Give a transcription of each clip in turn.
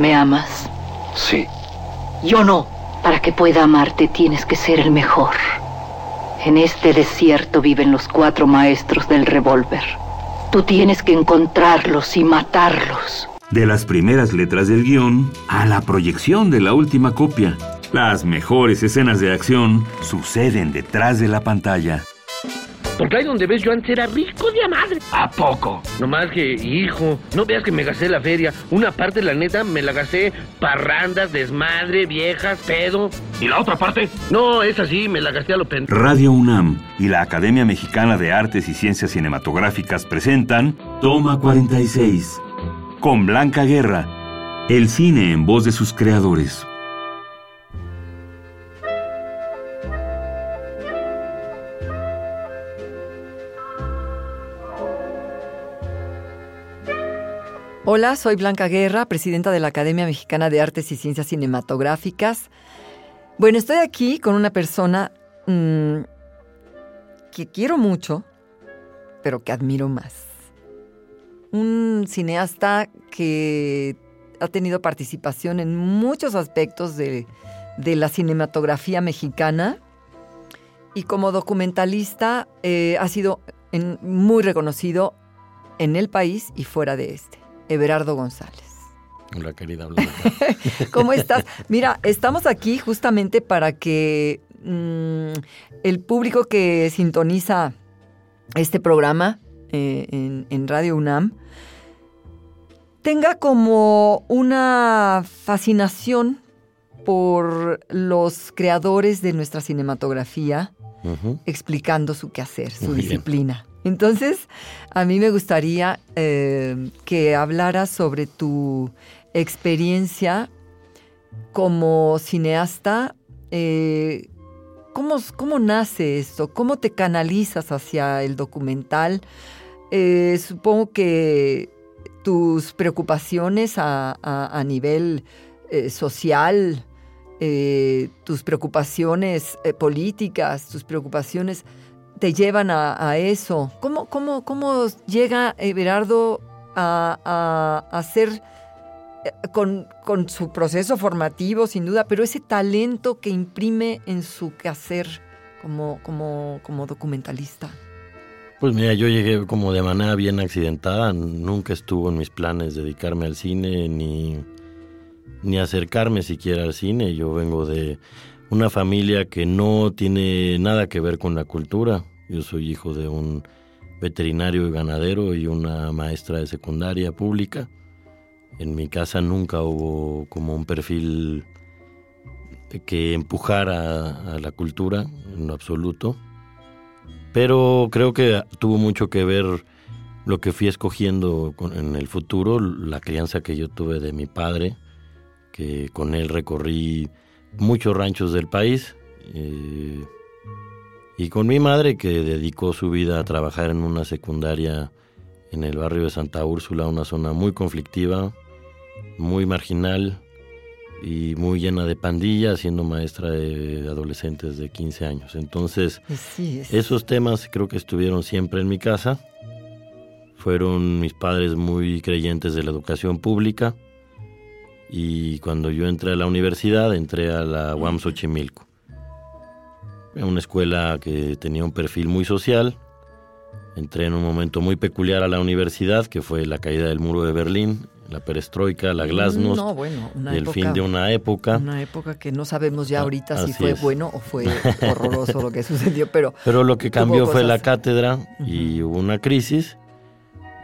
¿Me amas? Sí. Yo no. Para que pueda amarte tienes que ser el mejor. En este desierto viven los cuatro maestros del revólver. Tú tienes que encontrarlos y matarlos. De las primeras letras del guion a la proyección de la última copia. Las mejores escenas de acción suceden detrás de la pantalla. Porque ahí donde ves yo antes era rico de a madre. ¿A poco? No más que, hijo, no veas que me gasté la feria. Una parte, la neta, me la gasté parrandas, desmadre, viejas, pedo. ¿Y la otra parte? No, es así, me la gasté a lo pen... Radio UNAM y la Academia Mexicana de Artes y Ciencias Cinematográficas presentan Toma 46 con Blanca Guerra. El cine en voz de sus creadores. Hola, soy Blanca Guerra, presidenta de la Academia Mexicana de Artes y Ciencias Cinematográficas. Bueno, estoy aquí con una persona mm, que quiero mucho, pero que admiro más. Un cineasta que ha tenido participación en muchos aspectos de, la cinematografía mexicana y como documentalista eh, ha sido muy reconocido en el país y fuera de este. Everardo González. Hola, querida Blanca. ¿Cómo estás? Mira, estamos aquí justamente para que mm, el público que sintoniza este programa eh, en, en Radio UNAM tenga como una fascinación por los creadores de nuestra cinematografía, explicando su quehacer, su disciplina. Entonces, a mí me gustaría eh, que hablaras sobre tu experiencia como cineasta. Eh, ¿cómo, nace esto? ¿Cómo te canalizas hacia el documental? Eh, supongo que tus preocupaciones a, nivel social, tus preocupaciones políticas, tus preocupaciones te llevan a, eso. ¿Cómo, cómo, ¿Cómo llega Everardo a, hacer eh, con, su proceso formativo, sin duda, pero ese talento que imprime en su quehacer como, como, como documentalista? Pues mira, yo llegué como de manera bien accidentada, nunca estuvo en mis planes dedicarme al cine ni, ni acercarme siquiera al cine. Yo vengo de una familia que no tiene nada que ver con la cultura. Yo soy hijo de un veterinario y ganadero y una maestra de secundaria pública. En mi casa nunca hubo como un perfil que empujara a la cultura en lo absoluto. Pero creo que tuvo mucho que ver lo que fui escogiendo en el futuro, la crianza que yo tuve de mi padre, que con él recorrí muchos ranchos del país. Eh, y con mi madre que dedicó su vida a trabajar en una secundaria en el barrio de Santa Úrsula, una zona muy conflictiva, muy marginal y muy llena de pandillas, siendo maestra de adolescentes de 15 años. Entonces, esos temas creo que estuvieron siempre en mi casa. Fueron mis padres muy creyentes de la educación pública y cuando yo entré a la universidad entré a la UAM Xochimilco. Una escuela que tenía un perfil muy social. Entré en un momento muy peculiar a la universidad, que fue la caída del muro de Berlín, la perestroika, la glasnost, el fin de una época. Una época que no sabemos ya ahorita si fue bueno o fue horroroso lo que sucedió, pero... Pero lo que cambió fue la cátedra y hubo una crisis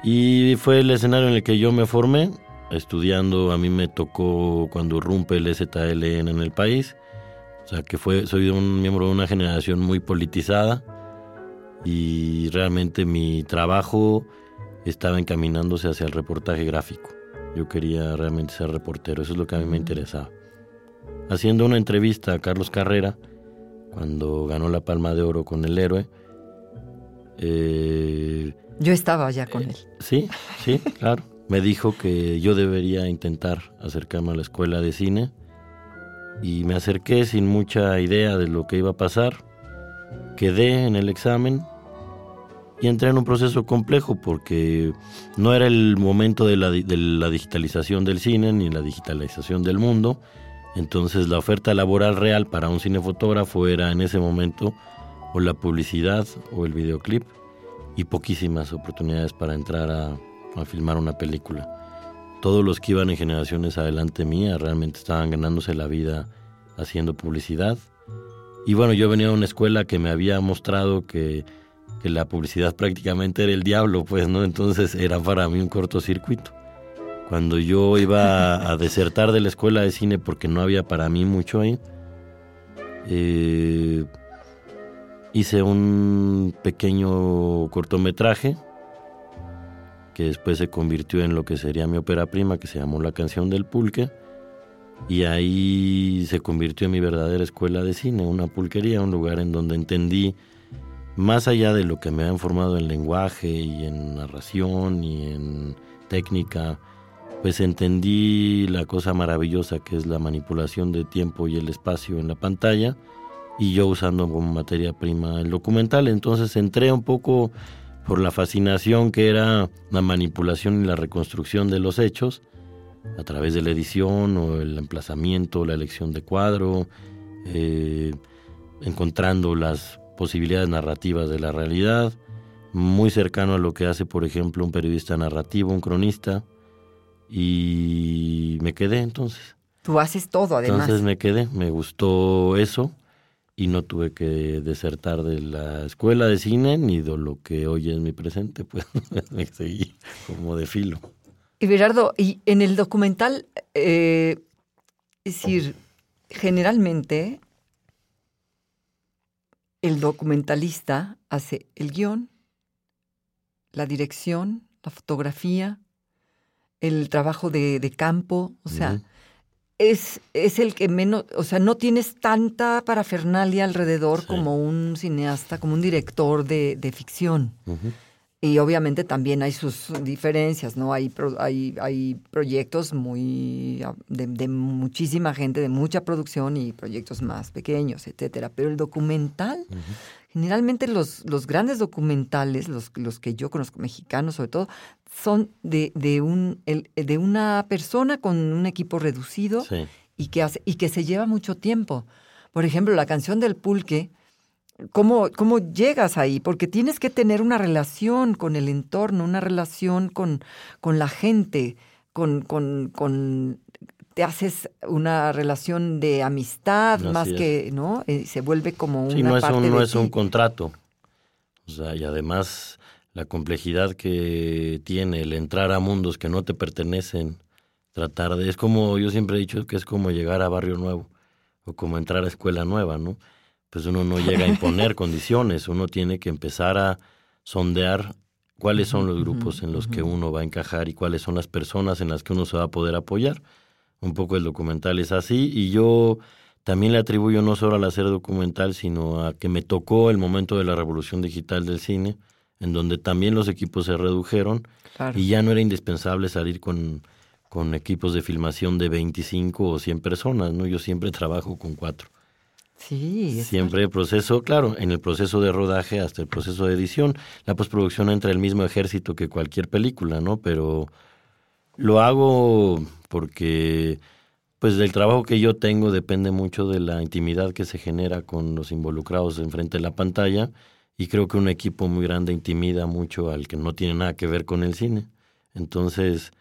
y fue el escenario en el que yo me formé, estudiando, a mí me tocó cuando rompe el ZLN en el país, o sea, que fue, soy un miembro de una generación muy politizada y realmente mi trabajo estaba encaminándose hacia el reportaje gráfico. Yo quería realmente ser reportero, eso es lo que a mí me interesaba. Haciendo una entrevista a Carlos Carrera, cuando ganó la Palma de Oro con El Héroe. Eh, yo estaba ya con él. Sí, sí, claro. Me dijo que yo debería intentar acercarme a la escuela de cine y me acerqué sin mucha idea de lo que iba a pasar. Quedé en el examen y entré en un proceso complejo porque no era el momento de la, digitalización del cine ni la digitalización del mundo. Entonces la oferta laboral real para un cinefotógrafo era en ese momento o la publicidad o el videoclip y poquísimas oportunidades para entrar a, a filmar una película. Todos los que iban en generaciones adelante mía realmente estaban ganándose la vida haciendo publicidad. Y bueno, yo venía de una escuela que me había mostrado que que la publicidad prácticamente era el diablo, pues, ¿no? Entonces era para mí un cortocircuito. Cuando yo iba a desertar de la escuela de cine porque no había para mí mucho ahí, eh, hice un pequeño cortometraje que después se convirtió en lo que sería mi ópera prima, que se llamó La canción del pulque, y ahí se convirtió en mi verdadera escuela de cine, una pulquería, un lugar en donde entendí más allá de lo que me han formado en lenguaje y en narración y en técnica, pues entendí la cosa maravillosa que es la manipulación de tiempo y el espacio en la pantalla y yo usando como materia prima el documental. Entonces entré un poco por la fascinación que era la manipulación y la reconstrucción de los hechos a través de la edición o el emplazamiento, la elección de cuadro, eh, encontrando las posibilidades narrativas de la realidad, muy cercano a lo que hace, por ejemplo, un periodista narrativo, un cronista, y me quedé entonces. Tú haces todo, además. Entonces me quedé, me gustó eso y no tuve que desertar de la escuela de cine ni de lo que hoy es mi presente, pues me seguí como de filo. Y Berardo, y en el documental, eh, es decir, generalmente el documentalista hace el guion, la dirección, la fotografía, el trabajo de, campo, o sea, es, es, el que menos, o sea, no tienes tanta parafernalia alrededor como un cineasta, como un director de, ficción. Y obviamente también hay sus diferencias, ¿no? Hay, hay, hay proyectos muy de, muchísima gente, de mucha producción y proyectos más pequeños, etcétera. Pero el documental, generalmente los, los grandes documentales, los, los que yo conozco, mexicanos sobre todo, son de, de, un, el, de una persona con un equipo reducido y, que hace, y que se lleva mucho tiempo. Por ejemplo, la canción del pulque ¿Cómo, ¿Cómo llegas ahí? Porque tienes que tener una relación con el entorno, una relación con, con la gente, con, con, con, te haces una relación de amistad más que, ¿no? Eh, se vuelve como una sí, no es un, no es un contrato. O sea, y además la complejidad que tiene el entrar a mundos que no te pertenecen, tratar de... Es como, yo siempre he dicho que es como llegar a barrio nuevo o como entrar a escuela nueva, ¿no? pues uno no llega a imponer condiciones, uno tiene que empezar a sondear cuáles son los grupos en los que uno va a encajar y cuáles son las personas en las que uno se va a poder apoyar. Un poco el documental es así y yo también le atribuyo no solo al hacer documental, sino a que me tocó el momento de la revolución digital del cine, en donde también los equipos se redujeron y ya no era indispensable salir con, con equipos de filmación de 25 o 100 personas, ¿no? Yo siempre trabajo con cuatro. Sí. Siempre el proceso, claro, en el proceso de rodaje hasta el proceso de edición. La postproducción entra el mismo ejército que cualquier película, ¿no? Pero lo hago porque, pues, del trabajo que yo tengo depende mucho de la intimidad que se genera con los involucrados enfrente de la pantalla. Y creo que un equipo muy grande intimida mucho al que no tiene nada que ver con el cine. Entonces,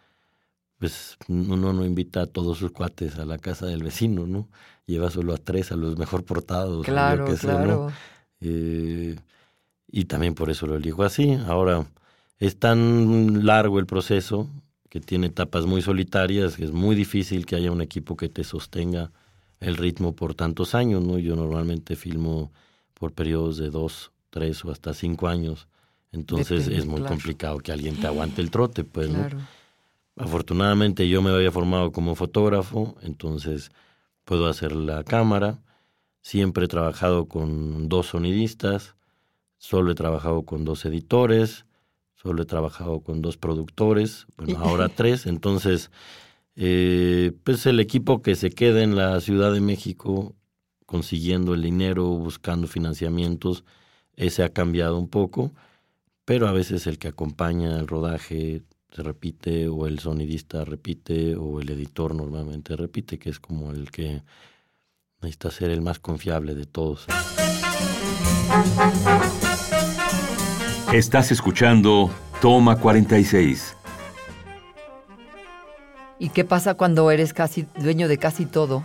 pues uno no invita a todos sus cuates a la casa del vecino, ¿no? Lleva solo a tres, a los mejor portados. Claro, claro. Eh, y también por eso lo elijo así. Ahora, es tan largo el proceso que tiene etapas muy solitarias, que es muy difícil que haya un equipo que te sostenga el ritmo por tantos años, ¿no? Yo normalmente filmo por periodos de dos, tres o hasta cinco años. Entonces es muy complicado que alguien te aguante el trote, pues, claro. ¿no? Afortunadamente yo me había formado como fotógrafo, entonces puedo hacer la cámara. Siempre he trabajado con dos sonidistas, solo he trabajado con dos editores, solo he trabajado con dos productores, bueno, ahora tres. Entonces, eh, pues el equipo que se queda en la Ciudad de México consiguiendo el dinero, buscando financiamientos, ese ha cambiado un poco pero a veces el que acompaña el rodaje se repite, o el sonidista repite, o el editor normalmente repite, que es como el que necesita ser el más confiable de todos. Estás escuchando Toma 46. ¿Y qué pasa cuando eres casi dueño de casi todo?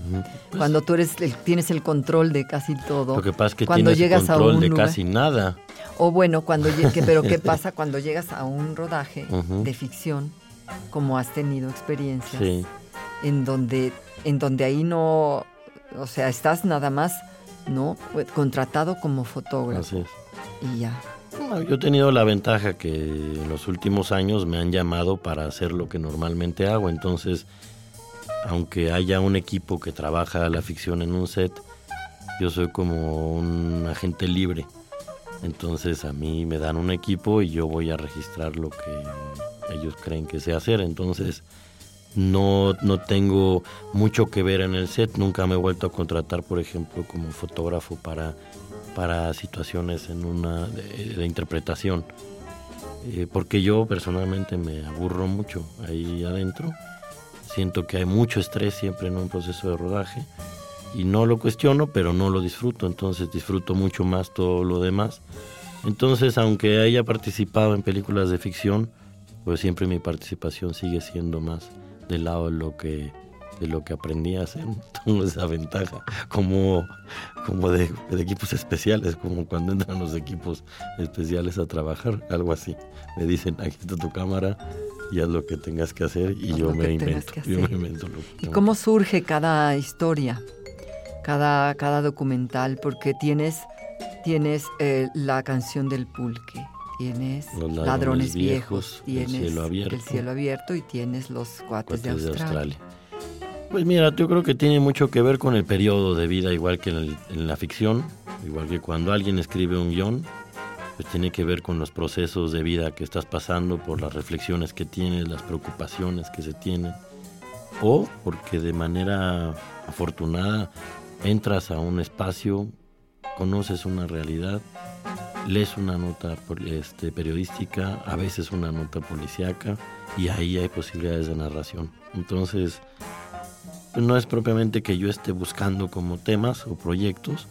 cuando tú eres el- tienes el control de casi todo. Lo que pasa es que cuando tienes llegas a control un de lugar- casi nada. O bueno, cuando que- pero qué pasa cuando llegas a un rodaje de ficción, como has tenido experiencias, Sí, en donde en donde ahí no, o sea, estás nada más, no, Pues, contratado como fotógrafo así es. y ya. No, Yo he tenido la ventaja que en los últimos años me han llamado para hacer lo que normalmente hago. Entonces, aunque haya un equipo que trabaja la ficción en un set, yo soy como un agente libre. Entonces a mí me dan un equipo y yo voy a registrar lo que ellos creen que sé hacer. Entonces no, no tengo mucho que ver en el set. Nunca me he vuelto a contratar, por ejemplo, como fotógrafo para, para situaciones en una de, de interpretación. Eh, porque yo personalmente me aburro mucho ahí adentro. Siento que hay mucho estrés siempre en un proceso de rodaje y no lo cuestiono, pero no lo disfruto, entonces disfruto mucho más todo lo demás. Entonces, aunque haya participado en películas de ficción, pues siempre mi participación sigue siendo más del lado de lo que de lo que aprendí a hacer. Tengo esa ventaja como, como de, de equipos especiales, como cuando entran los equipos especiales a trabajar, algo así. Me dicen, aquí está tu cámara y haz lo que tengas que hacer y Haz yo me invento. Yo me invento lo que ¿Y cómo surge cada historia, cada, cada documental? Porque tienes, tienes eh, la canción del pulque, tienes Los ladrones, ladrones viejos, viejos, El tienes cielo abierto. el cielo abierto y tienes los cuates, de, Cuates Australia. Pues mira, yo creo que tiene mucho que ver con el periodo de vida, igual que en, el- en la ficción, igual que cuando alguien escribe un guion, pues tiene que ver con los procesos de vida que estás pasando, por las reflexiones que tienes, las preocupaciones que se tienen, o porque de manera afortunada entras a un espacio, conoces una realidad, lees una nota este, periodística, a veces una nota policíaca, y ahí hay posibilidades de narración. Entonces, no es propiamente que yo esté buscando como temas o proyectos,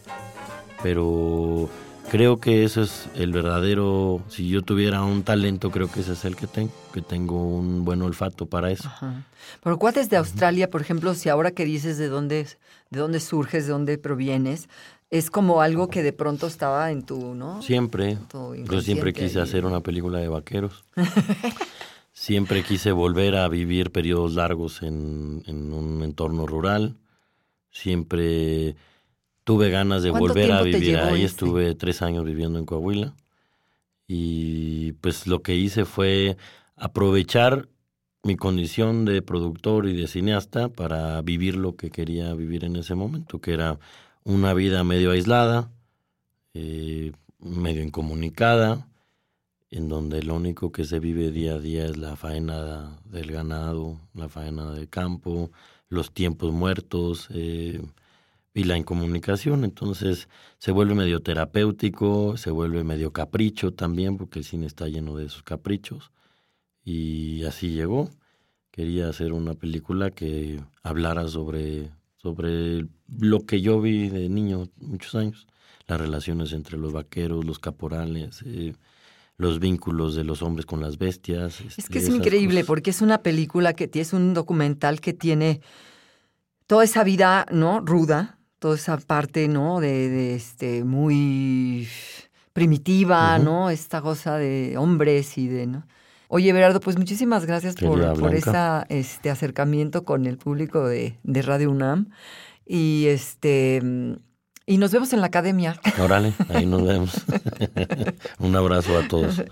pero creo que eso es el verdadero, si yo tuviera un talento, creo que ese es el que tengo, que tengo un buen olfato para eso. Ajá. Pero cuates de Australia, por ejemplo, si ahora que dices de dónde, de dónde surges, de dónde provienes, es como algo que de pronto estaba en tu, ¿no? Siempre, Tu yo siempre quise ahí. hacer una película de vaqueros. siempre quise volver a vivir periodos largos en, en un entorno rural. Siempre tuve ganas de ¿Cuánto volver a vivir ahí. ese? Estuve tres años viviendo en Coahuila. Y pues lo que hice fue aprovechar mi condición de productor y de cineasta para vivir lo que quería vivir en ese momento, que era una vida medio aislada, eh, medio incomunicada, en donde lo único que se vive día a día es la faena del ganado, la faena del campo, los tiempos muertos eh, y la incomunicación. Entonces se vuelve medio terapéutico, se vuelve medio capricho también, porque el cine está lleno de esos caprichos. Y así llegó. Quería hacer una película que hablara sobre, sobre lo que yo vi de niño muchos años, las relaciones entre los vaqueros, los caporales, eh, los vínculos de los hombres con las bestias. Es este, que es increíble cosas. porque es una película que es un documental que tiene toda esa vida, ¿no? Ruda, toda esa parte, ¿no? De, de, este muy primitiva. ¿no? Esta cosa de hombres y de, ¿no? Oye, Berardo, pues muchísimas gracias por, por esa, este acercamiento con el público de, de Radio UNAM. Y este y nos vemos en la academia. Órale, ahí nos vemos. Un abrazo a todos.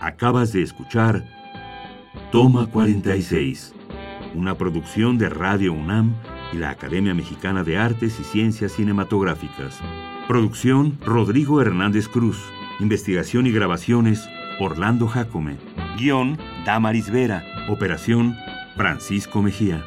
Acabas de escuchar Toma 46, una producción de Radio UNAM y la Academia Mexicana de Artes y Ciencias Cinematográficas. Producción Rodrigo Hernández Cruz. Investigación y grabaciones Orlando Jacome. Guión Damaris Vera. Operación Francisco Mejía.